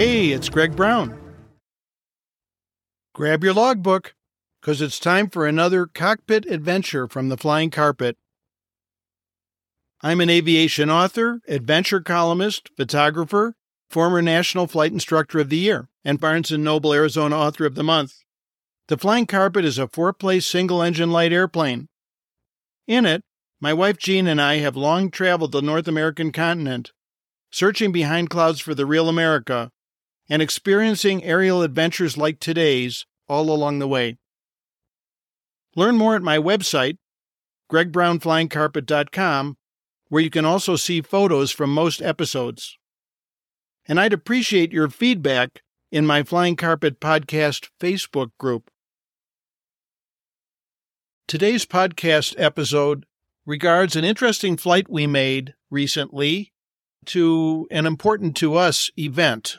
Hey, it's Greg Brown. Grab your logbook, because it's time for another cockpit adventure from the flying carpet. I'm an aviation author, adventure columnist, photographer, former National Flight Instructor of the Year, and Barnes & Noble Arizona Author of the Month. The Flying Carpet is a four-place single-engine light airplane. In it, my wife Jean and I have long traveled the North American continent, searching behind clouds for the real America, and experiencing aerial adventures like today's all along the way. Learn more at my website, gregbrownflyingcarpet.com, where you can also see photos from most episodes. And I'd appreciate your feedback in my Flying Carpet Podcast Facebook group. Today's podcast episode regards an interesting flight we made recently to an important to us event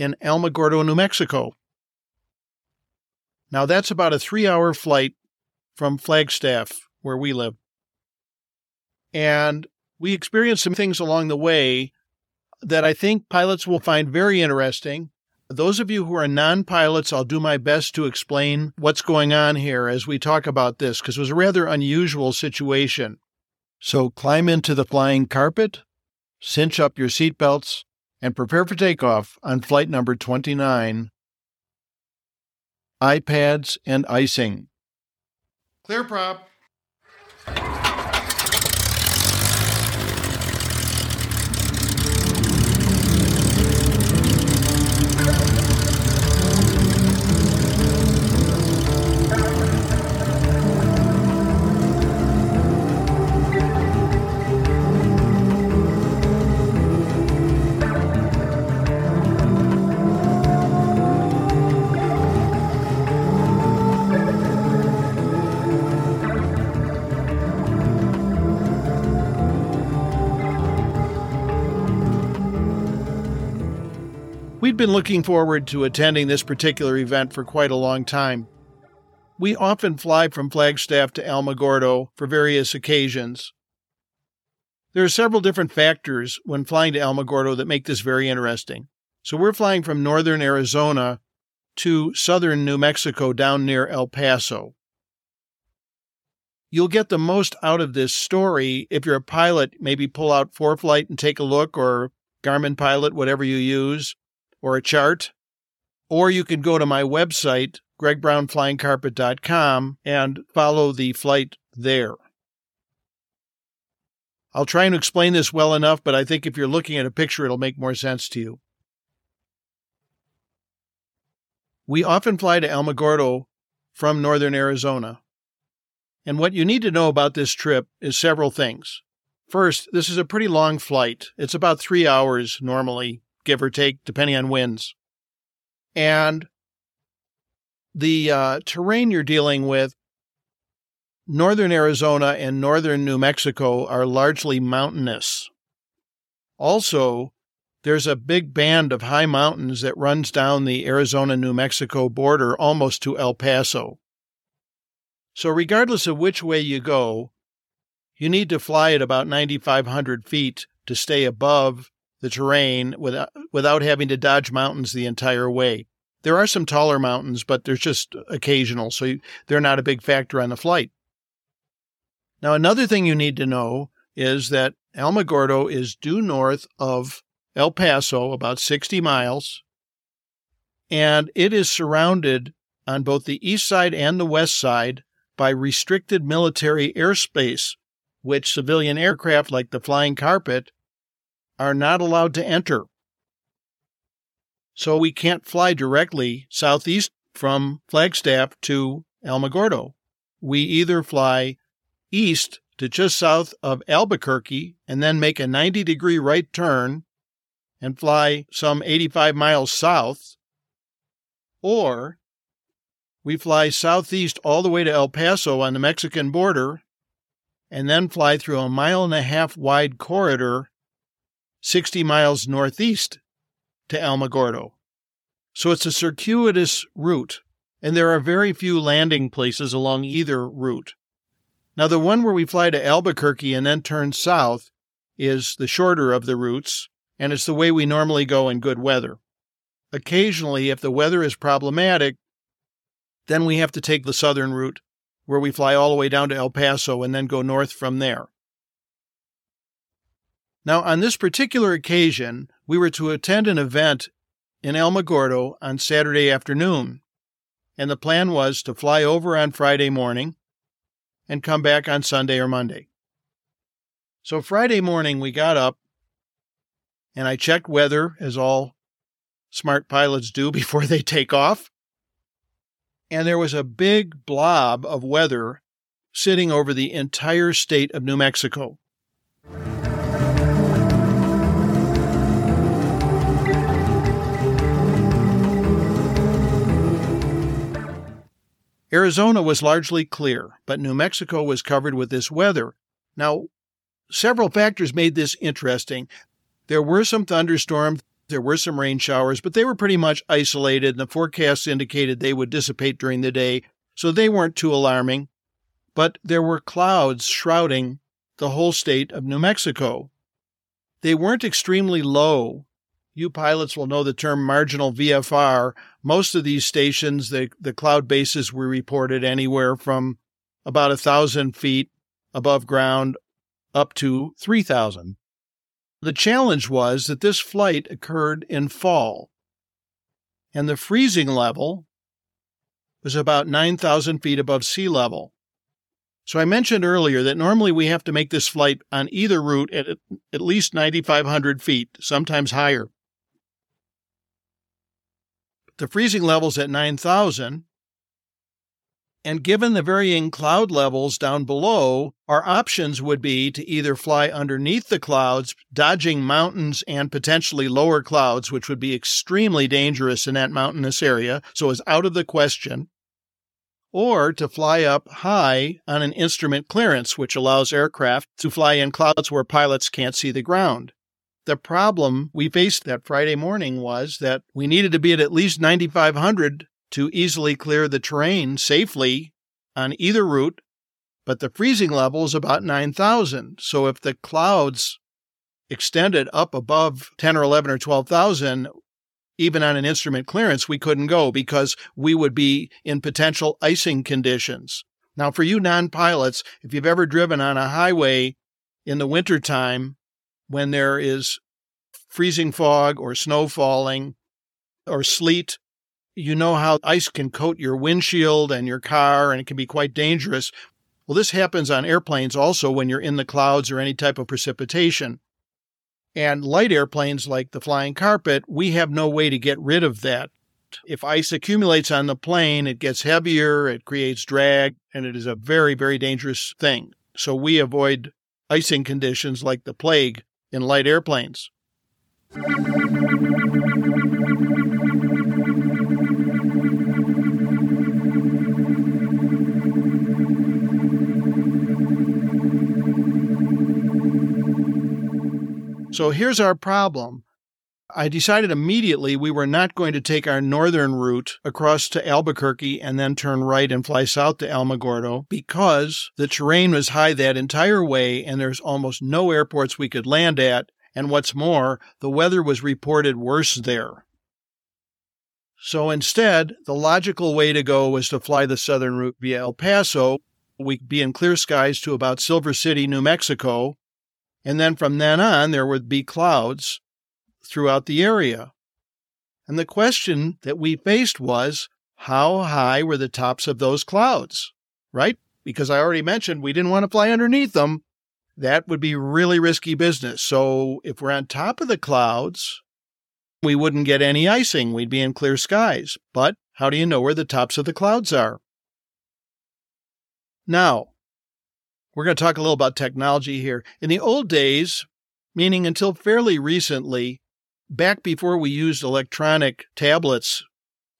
in Alamogordo, New Mexico. Now, that's about a three hour flight from Flagstaff, where we live. And we experienced some things along the way that I think pilots will find very interesting. Those of you who are non pilots, I'll do my best to explain what's going on here as we talk about this, because it was a rather unusual situation. So climb into the flying carpet, cinch up your seatbelts, and prepare for takeoff on flight number 29 iPads and icing. Clear prop. Been looking forward to attending this particular event for quite a long time. We often fly from Flagstaff to Alamogordo for various occasions. There are several different factors when flying to Alamogordo that make this very interesting. So we're flying from northern Arizona to southern New Mexico down near El Paso. You'll get the most out of this story if you're a pilot, maybe pull out ForeFlight and take a look, or Garmin Pilot, whatever you use, or a chart. Or you can go to my website, gregbrownflyingcarpet.com, and follow the flight there. I'll try and explain this well enough, but I think if you're looking at a picture, it'll make more sense to you. We often fly to Alamogordo from northern Arizona. And what you need to know about this trip is several things. First, this is a pretty long flight. It's about three hours normally, give or take, depending on winds. And the uh, terrain you're dealing with, northern Arizona and northern New Mexico, are largely mountainous. Also, there's a big band of high mountains that runs down the Arizona New Mexico border almost to El Paso. So, regardless of which way you go, you need to fly at about 9,500 feet to stay above the terrain without, without having to dodge mountains the entire way. There are some taller mountains, but they're just occasional, so they're not a big factor on the flight. Now, another thing you need to know is that Alamogordo is due north of El Paso, about 60 miles, and it is surrounded on both the east side and the west side by restricted military airspace, which civilian aircraft like the Flying Carpet are not allowed to enter. So we can't fly directly southeast from Flagstaff to Alamogordo. We either fly east to just south of Albuquerque and then make a 90 degree right turn and fly some 85 miles south, or we fly southeast all the way to El Paso on the Mexican border and then fly through a mile and a half wide corridor 60 miles northeast to Alamogordo. So it's a circuitous route, and there are very few landing places along either route. Now, the one where we fly to Albuquerque and then turn south is the shorter of the routes, and it's the way we normally go in good weather. occasionally, if the weather is problematic, then we have to take the southern route where we fly all the way down to El Paso and then go north from there. Now, on this particular occasion, we were to attend an event in Alamogordo on Saturday afternoon, and the plan was to fly over on Friday morning and come back on Sunday or Monday. So, Friday morning, we got up and I checked weather, as all smart pilots do before they take off. And there was a big blob of weather sitting over the entire state of New Mexico. Arizona was largely clear, but New Mexico was covered with this weather. Now, several factors made this interesting. There were some thunderstorms, there were some rain showers, but they were pretty much isolated, and the forecasts indicated they would dissipate during the day, so they weren't too alarming. But there were clouds shrouding the whole state of New Mexico. They weren't extremely low, you pilots will know the term marginal VFR. Most of these stations, the, the cloud bases were reported anywhere from about a thousand feet above ground up to 3,000. The challenge was that this flight occurred in fall, and the freezing level was about 9,000 feet above sea level. So I mentioned earlier that normally we have to make this flight on either route at at least 9,500 feet, sometimes higher the freezing levels at 9,000. And given the varying cloud levels down below, our options would be to either fly underneath the clouds, dodging mountains and potentially lower clouds, which would be extremely dangerous in that mountainous area, so is out of the question, or to fly up high on an instrument clearance, which allows aircraft to fly in clouds where pilots can't see the ground. The problem we faced that Friday morning was that we needed to be at at least 9,500 to easily clear the terrain safely on either route, but the freezing level is about 9,000. So if the clouds extended up above 10 or 11 or 12,000, even on an instrument clearance, we couldn't go because we would be in potential icing conditions. Now, for you non pilots, if you've ever driven on a highway in the wintertime, when there is freezing fog or snow falling or sleet. You know how ice can coat your windshield and your car, and it can be quite dangerous. Well, this happens on airplanes also when you're in the clouds or any type of precipitation. And light airplanes like the flying carpet, we have no way to get rid of that. If ice accumulates on the plane, it gets heavier, it creates drag, and it is a very, very dangerous thing. So we avoid icing conditions like the plague in light airplanes. So here's our problem. I decided immediately we were not going to take our northern route across to Albuquerque and then turn right and fly south to Alamogordo because the terrain was high that entire way and there's almost no airports we could land at. And what's more, the weather was reported worse there. So instead, the logical way to go was to fly the southern route via El Paso. We'd be in clear skies to about Silver City, New Mexico. And then from then on, there would be clouds throughout the area. And the question that we faced was how high were the tops of those clouds, right? Because I already mentioned we didn't want to fly underneath them. That would be really risky business. So if we're on top of the clouds, we wouldn't get any icing. We'd be in clear skies. But how do you know where the tops of the clouds are? Now, we're going to talk a little about technology here. In the old days, meaning until fairly recently, back before we used electronic tablets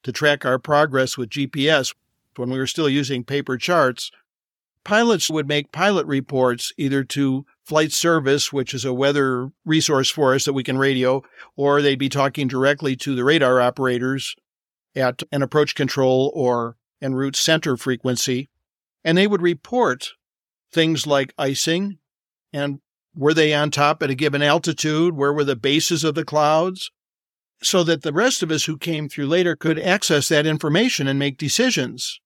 to track our progress with GPS, when we were still using paper charts, pilots would make pilot reports either to flight service, which is a weather resource for us that we can radio, or they'd be talking directly to the radar operators at an approach control or en route center frequency. And they would report things like icing and were they on top at a given altitude? Where were the bases of the clouds? so that the rest of us who came through later could access that information and make decisions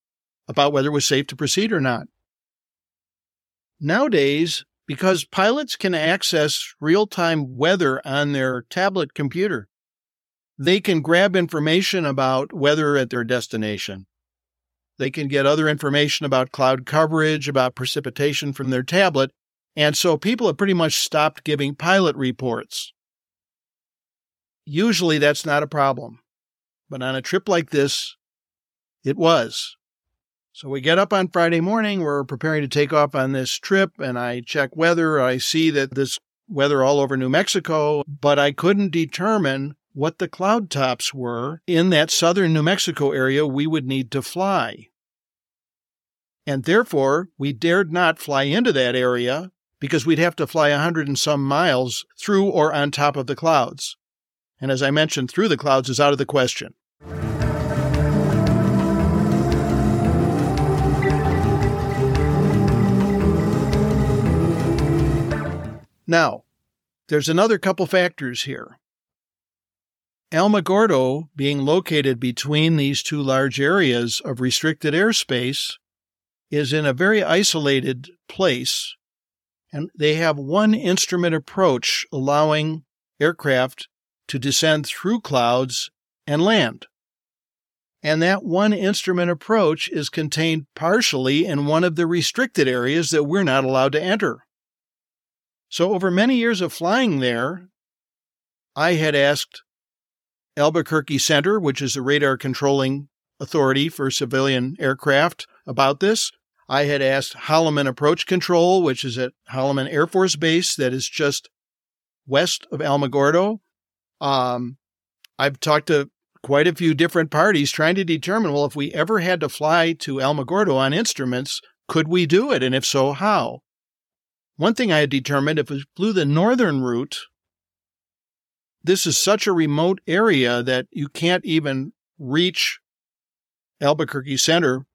about whether it was safe to proceed or not. Nowadays, because pilots can access real time weather on their tablet computer, they can grab information about weather at their destination. They can get other information about cloud coverage, about precipitation from their tablet. And so people have pretty much stopped giving pilot reports. Usually that's not a problem. But on a trip like this, it was. So we get up on Friday morning. We're preparing to take off on this trip, and I check weather. I see that this weather all over New Mexico, but I couldn't determine what the cloud tops were in that southern New Mexico area we would need to fly. And therefore, we dared not fly into that area because we'd have to fly a hundred and some miles through or on top of the clouds. And as I mentioned, through the clouds is out of the question. Now, there's another couple factors here. Alamogordo, being located between these two large areas of restricted airspace, is in a very isolated place, and they have one instrument approach allowing aircraft to descend through clouds and land. And that one instrument approach is contained partially in one of the restricted areas that we're not allowed to enter. So, over many years of flying there, I had asked Albuquerque Center, which is the radar controlling authority for civilian aircraft, about this. I had asked Holloman Approach Control, which is at Holloman Air Force Base, that is just west of Alamogordo. Um, I've talked to quite a few different parties trying to determine well, if we ever had to fly to Alamogordo on instruments, could we do it? And if so, how? One thing I had determined if we flew the northern route, this is such a remote area that you can't even reach Albuquerque Center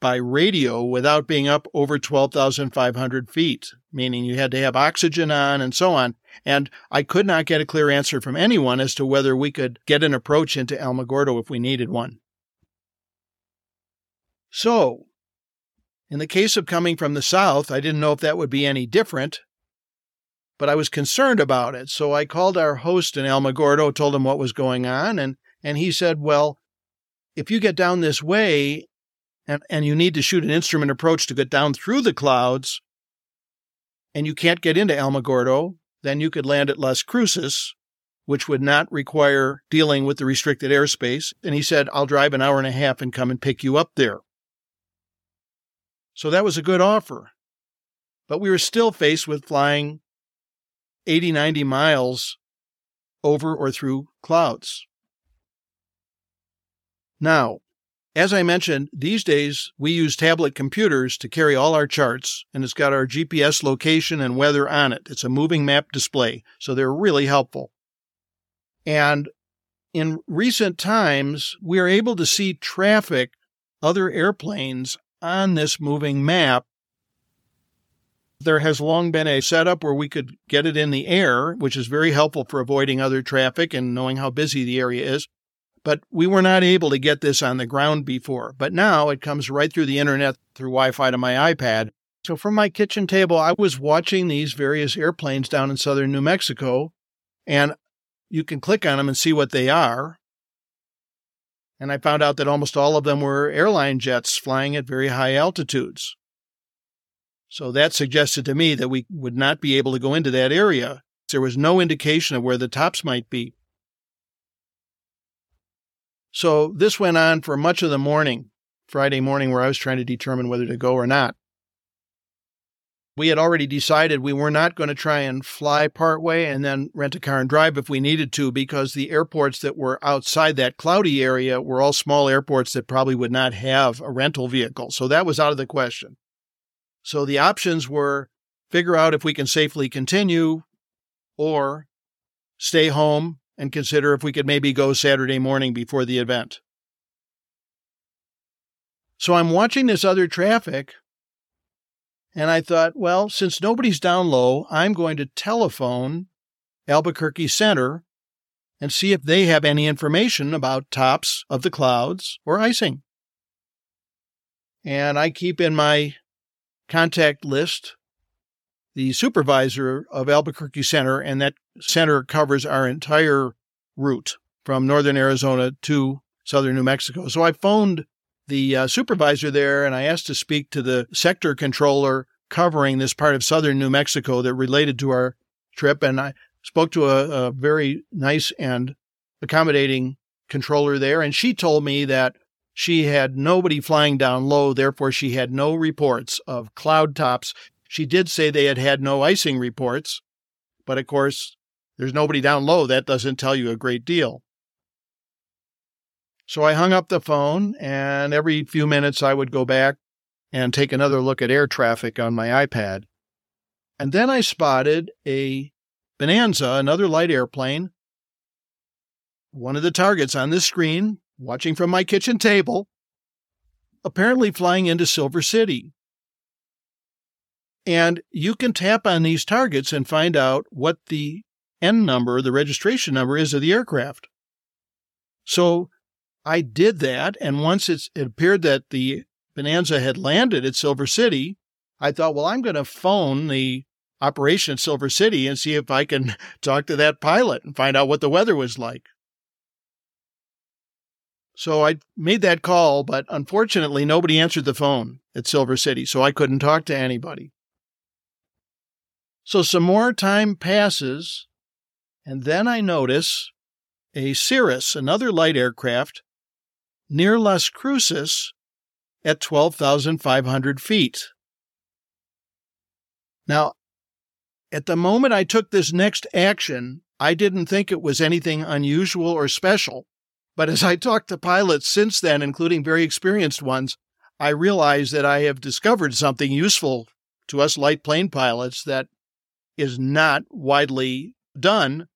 by radio without being up over 12,500 feet, meaning you had to have oxygen on and so on. And I could not get a clear answer from anyone as to whether we could get an approach into Alamogordo if we needed one. So in the case of coming from the south, I didn't know if that would be any different, but I was concerned about it. So I called our host in Alamogordo, told him what was going on, and, and he said, Well, if you get down this way and, and you need to shoot an instrument approach to get down through the clouds, and you can't get into Alamogordo, then you could land at Las Cruces, which would not require dealing with the restricted airspace. And he said, I'll drive an hour and a half and come and pick you up there. So that was a good offer. But we were still faced with flying 80, 90 miles over or through clouds. Now, as I mentioned, these days we use tablet computers to carry all our charts, and it's got our GPS location and weather on it. It's a moving map display, so they're really helpful. And in recent times, we are able to see traffic, other airplanes on this moving map, there has long been a setup where we could get it in the air, which is very helpful for avoiding other traffic and knowing how busy the area is. But we were not able to get this on the ground before. But now it comes right through the internet through Wi Fi to my iPad. So from my kitchen table, I was watching these various airplanes down in southern New Mexico, and you can click on them and see what they are. And I found out that almost all of them were airline jets flying at very high altitudes. So that suggested to me that we would not be able to go into that area. There was no indication of where the tops might be. So this went on for much of the morning, Friday morning, where I was trying to determine whether to go or not we had already decided we were not going to try and fly partway and then rent a car and drive if we needed to because the airports that were outside that cloudy area were all small airports that probably would not have a rental vehicle. So that was out of the question. So the options were figure out if we can safely continue or stay home and consider if we could maybe go Saturday morning before the event. So I'm watching this other traffic and I thought, well, since nobody's down low, I'm going to telephone Albuquerque Center and see if they have any information about tops of the clouds or icing. And I keep in my contact list the supervisor of Albuquerque Center, and that center covers our entire route from northern Arizona to southern New Mexico. So I phoned the uh, supervisor there and I asked to speak to the sector controller covering this part of southern New Mexico that related to our trip. And I spoke to a, a very nice and accommodating controller there. And she told me that she had nobody flying down low, therefore, she had no reports of cloud tops. She did say they had had no icing reports, but of course, there's nobody down low. That doesn't tell you a great deal. So I hung up the phone, and every few minutes I would go back and take another look at air traffic on my iPad. And then I spotted a Bonanza, another light airplane, one of the targets on this screen, watching from my kitchen table, apparently flying into Silver City. And you can tap on these targets and find out what the N number, the registration number is of the aircraft. So I did that. And once it appeared that the Bonanza had landed at Silver City, I thought, well, I'm going to phone the operation at Silver City and see if I can talk to that pilot and find out what the weather was like. So I made that call, but unfortunately, nobody answered the phone at Silver City, so I couldn't talk to anybody. So some more time passes, and then I notice a Cirrus, another light aircraft, near Las Cruces at 12,500 feet. Now, at the moment I took this next action, I didn't think it was anything unusual or special. But as I talked to pilots since then, including very experienced ones, I realized that I have discovered something useful to us light plane pilots that is not widely done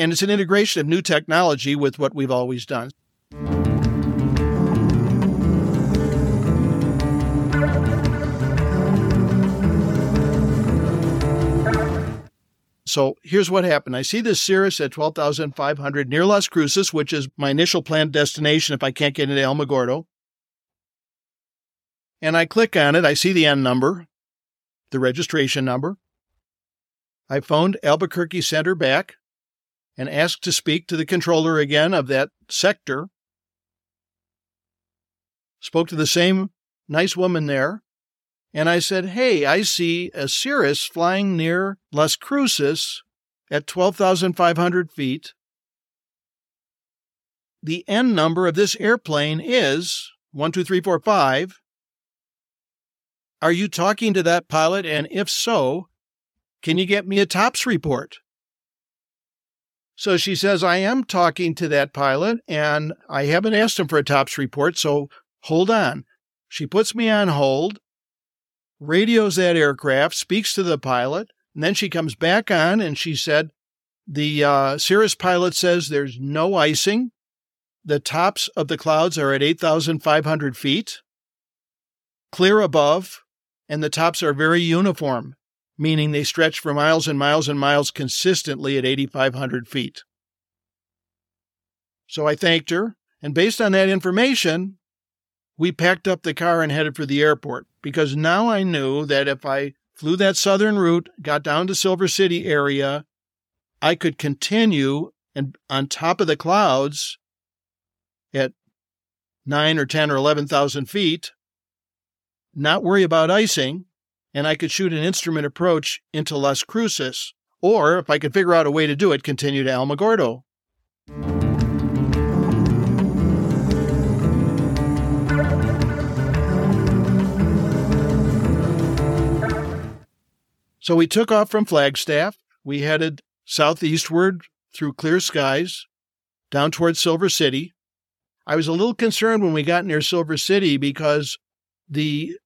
and it's an integration of new technology with what we've always done. So here's what happened. I see this Cirrus at 12,500 near Las Cruces, which is my initial planned destination if I can't get into Alamogordo. And I click on it. I see the N number, the registration number. I phoned Albuquerque Center back and asked to speak to the controller again of that sector. Spoke to the same nice woman there. And I said, Hey, I see a Cirrus flying near Las Cruces at 12,500 feet. The N number of this airplane is 12345. Are you talking to that pilot? And if so, can you get me a TOPS report? So she says, I am talking to that pilot and I haven't asked him for a TOPS report, so hold on. She puts me on hold, radios that aircraft, speaks to the pilot, and then she comes back on and she said, The uh, Cirrus pilot says there's no icing. The tops of the clouds are at 8,500 feet, clear above, and the tops are very uniform meaning they stretch for miles and miles and miles consistently at 8,500 feet. So I thanked her, and based on that information, we packed up the car and headed for the airport because now I knew that if I flew that southern route, got down to Silver City area, I could continue and on top of the clouds at nine or 10 or 11,000 feet, not worry about icing, and I could shoot an instrument approach into Las Cruces, or if I could figure out a way to do it, continue to Alamogordo. So we took off from Flagstaff. We headed southeastward through clear skies down towards Silver City. I was a little concerned when we got near Silver City because the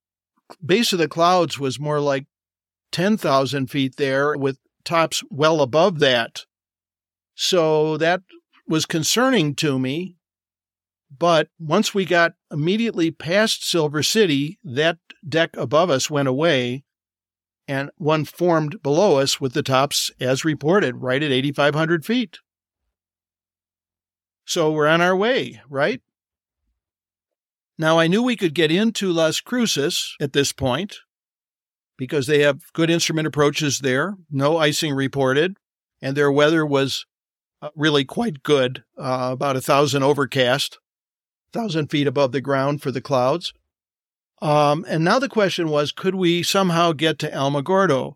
base of the clouds was more like 10,000 feet there with tops well above that. So that was concerning to me. But once we got immediately past Silver City, that deck above us went away. and one formed below us with the tops, as reported, right at 8,500 feet. So we're on our way, right? Now, I knew we could get into Las Cruces at this point because they have good instrument approaches there, no icing reported, and their weather was uh, really quite good, uh, about a thousand overcast, thousand feet above the ground for the clouds. Um, and now the question was, could we somehow get to Alamogordo?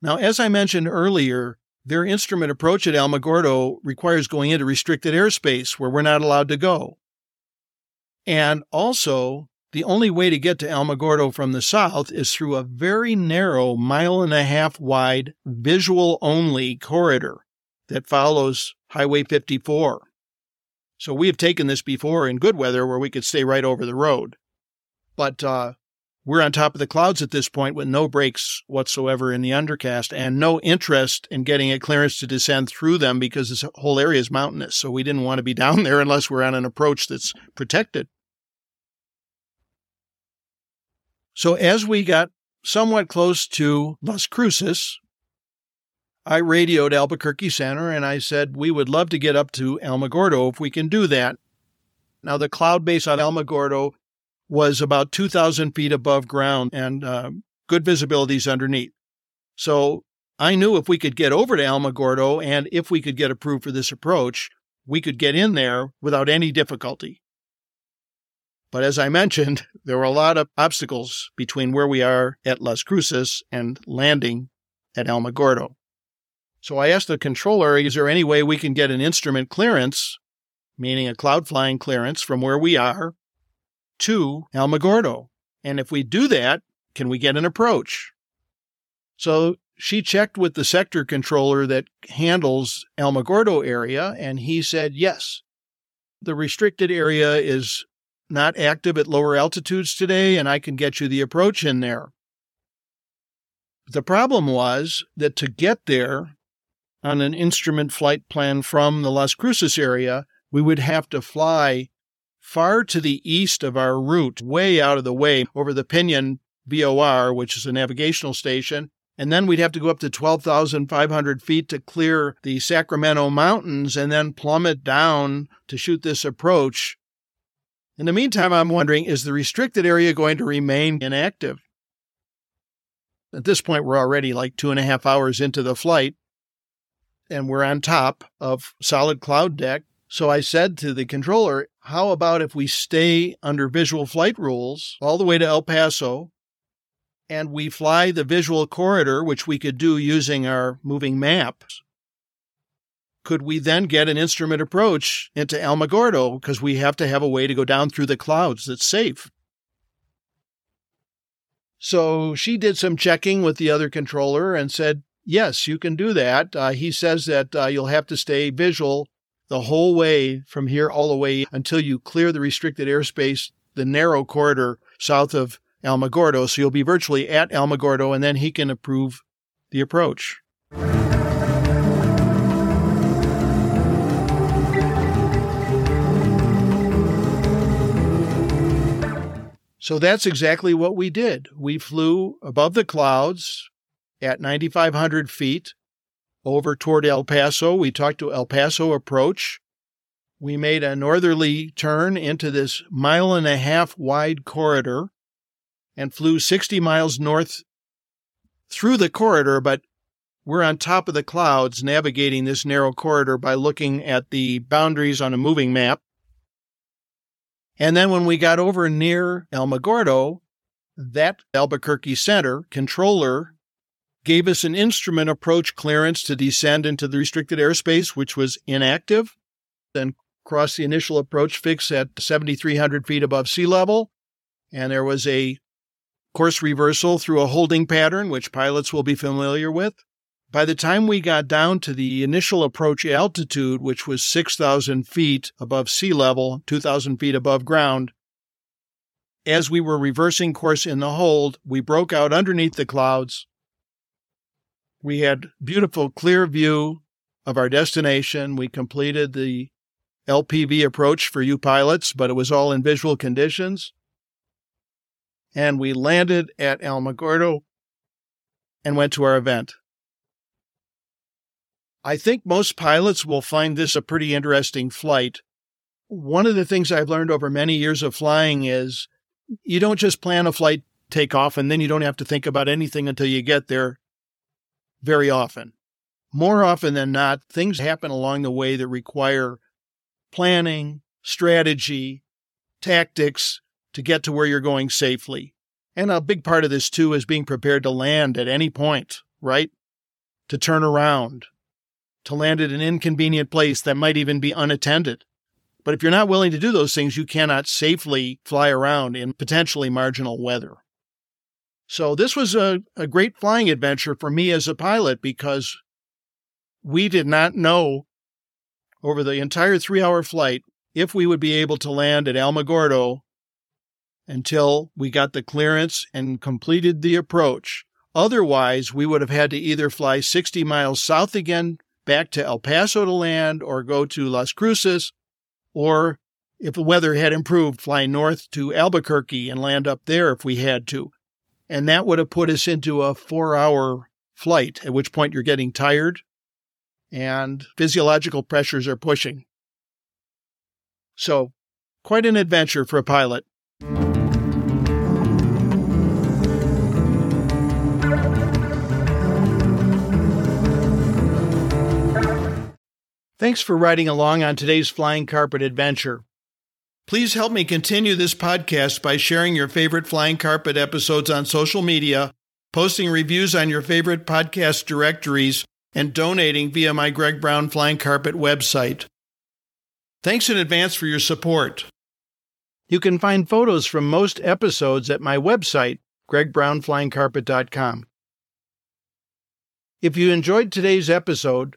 Now, as I mentioned earlier, their instrument approach at Alamogordo requires going into restricted airspace where we're not allowed to go. And also, the only way to get to Alamogordo from the south is through a very narrow, mile and a half wide, visual only corridor that follows Highway 54. So we have taken this before in good weather where we could stay right over the road. But uh, we're on top of the clouds at this point with no breaks whatsoever in the undercast and no interest in getting a clearance to descend through them because this whole area is mountainous. So we didn't want to be down there unless we're on an approach that's protected. So as we got somewhat close to Las Cruces, I radioed Albuquerque Center and I said, we would love to get up to Alamogordo if we can do that. Now, the cloud base on Alamogordo was about 2,000 feet above ground and uh, good visibilities underneath. So I knew if we could get over to Alamogordo and if we could get approved for this approach, we could get in there without any difficulty. But as I mentioned, there were a lot of obstacles between where we are at Las Cruces and landing at Alamogordo. So I asked the controller, is there any way we can get an instrument clearance, meaning a cloud flying clearance from where we are to Alamogordo. And if we do that, can we get an approach? So she checked with the sector controller that handles Alamogordo area, and he said yes. The restricted area is not active at lower altitudes today, and I can get you the approach in there. The problem was that to get there on an instrument flight plan from the Las Cruces area, we would have to fly far to the east of our route, way out of the way over the Pinon VOR, which is a navigational station. And then we'd have to go up to 12,500 feet to clear the Sacramento Mountains and then plummet down to shoot this approach. In the meantime, I'm wondering is the restricted area going to remain inactive? At this point, we're already like two and a half hours into the flight, and we're on top of solid cloud deck. So I said to the controller, how about if we stay under visual flight rules all the way to El Paso and we fly the visual corridor, which we could do using our moving maps? Could we then get an instrument approach into Alamogordo? because we have to have a way to go down through the clouds that's safe? So she did some checking with the other controller and said, Yes, you can do that. Uh, he says that uh, you'll have to stay visual the whole way from here all the way until you clear the restricted airspace, the narrow corridor south of Alamogordo. So you'll be virtually at Alamogordo, and then he can approve the approach. So that's exactly what we did. We flew above the clouds at 9,500 feet over toward El Paso. We talked to El Paso approach. We made a northerly turn into this mile and a half wide corridor and flew 60 miles north through the corridor, but we're on top of the clouds navigating this narrow corridor by looking at the boundaries on a moving map. And then when we got over near Alamogordo, that Albuquerque Center controller gave us an instrument approach clearance to descend into the restricted airspace, which was inactive, then crossed the initial approach fix at 7,300 feet above sea level. And there was a course reversal through a holding pattern, which pilots will be familiar with. By the time we got down to the initial approach altitude, which was 6,000 feet above sea level, 2,000 feet above ground, as we were reversing course in the hold, we broke out underneath the clouds we had beautiful, clear view of our destination. We completed the LPV approach for you pilots, but it was all in visual conditions. And we landed at Alamogordo and went to our event. I think most pilots will find this a pretty interesting flight. One of the things I've learned over many years of flying is you don't just plan a flight takeoff and then you don't have to think about anything until you get there very often. More often than not, things happen along the way that require planning, strategy, tactics to get to where you're going safely. And a big part of this, too, is being prepared to land at any point, right? To turn around, to land at an inconvenient place that might even be unattended. But if you're not willing to do those things, you cannot safely fly around in potentially marginal weather. So this was a, a great flying adventure for me as a pilot because we did not know over the entire three hour flight if we would be able to land at Alamogordo until we got the clearance and completed the approach. Otherwise, we would have had to either fly 60 miles south again back to El Paso to land or go to Las Cruces, or if the weather had improved, fly north to Albuquerque and land up there if we had to. And that would have put us into a four hour flight, at which point you're getting tired and physiological pressures are pushing. So, quite an adventure for a pilot. Thanks for riding along on today's Flying Carpet adventure. Please help me continue this podcast by sharing your favorite Flying Carpet episodes on social media, posting reviews on your favorite podcast directories, and donating via my Greg Brown Flying Carpet website. Thanks in advance for your support. You can find photos from most episodes at my website, gregbrownflyingcarpet.com. If you enjoyed today's episode,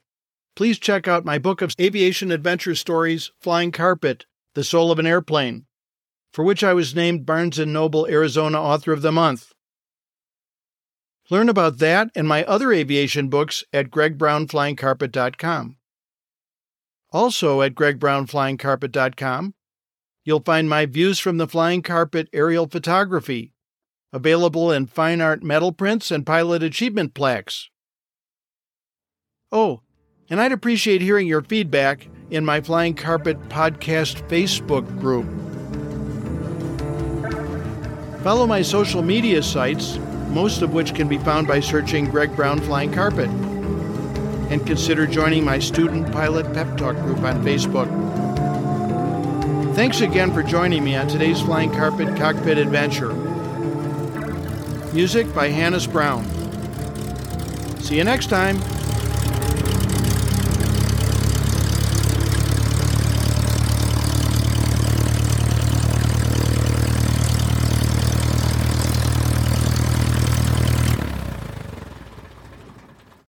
please check out my book of aviation adventure stories, Flying Carpet, The Soul of an Airplane, for which I was named Barnes & Noble Arizona Author of the Month. Learn about that and my other aviation books at gregbrownflyingcarpet.com. Also at gregbrownflyingcarpet.com, you'll find my views from the flying carpet aerial photography, available in fine art metal prints and pilot achievement plaques. Oh, and I'd appreciate hearing your feedback in my Flying Carpet Podcast Facebook group. Follow my social media sites, most of which can be found by searching Greg Brown Flying Carpet. And consider joining my Student Pilot Pep Talk group on Facebook. Thanks again for joining me on today's Flying Carpet Cockpit Adventure. Music by Hannes Brown. See you next time.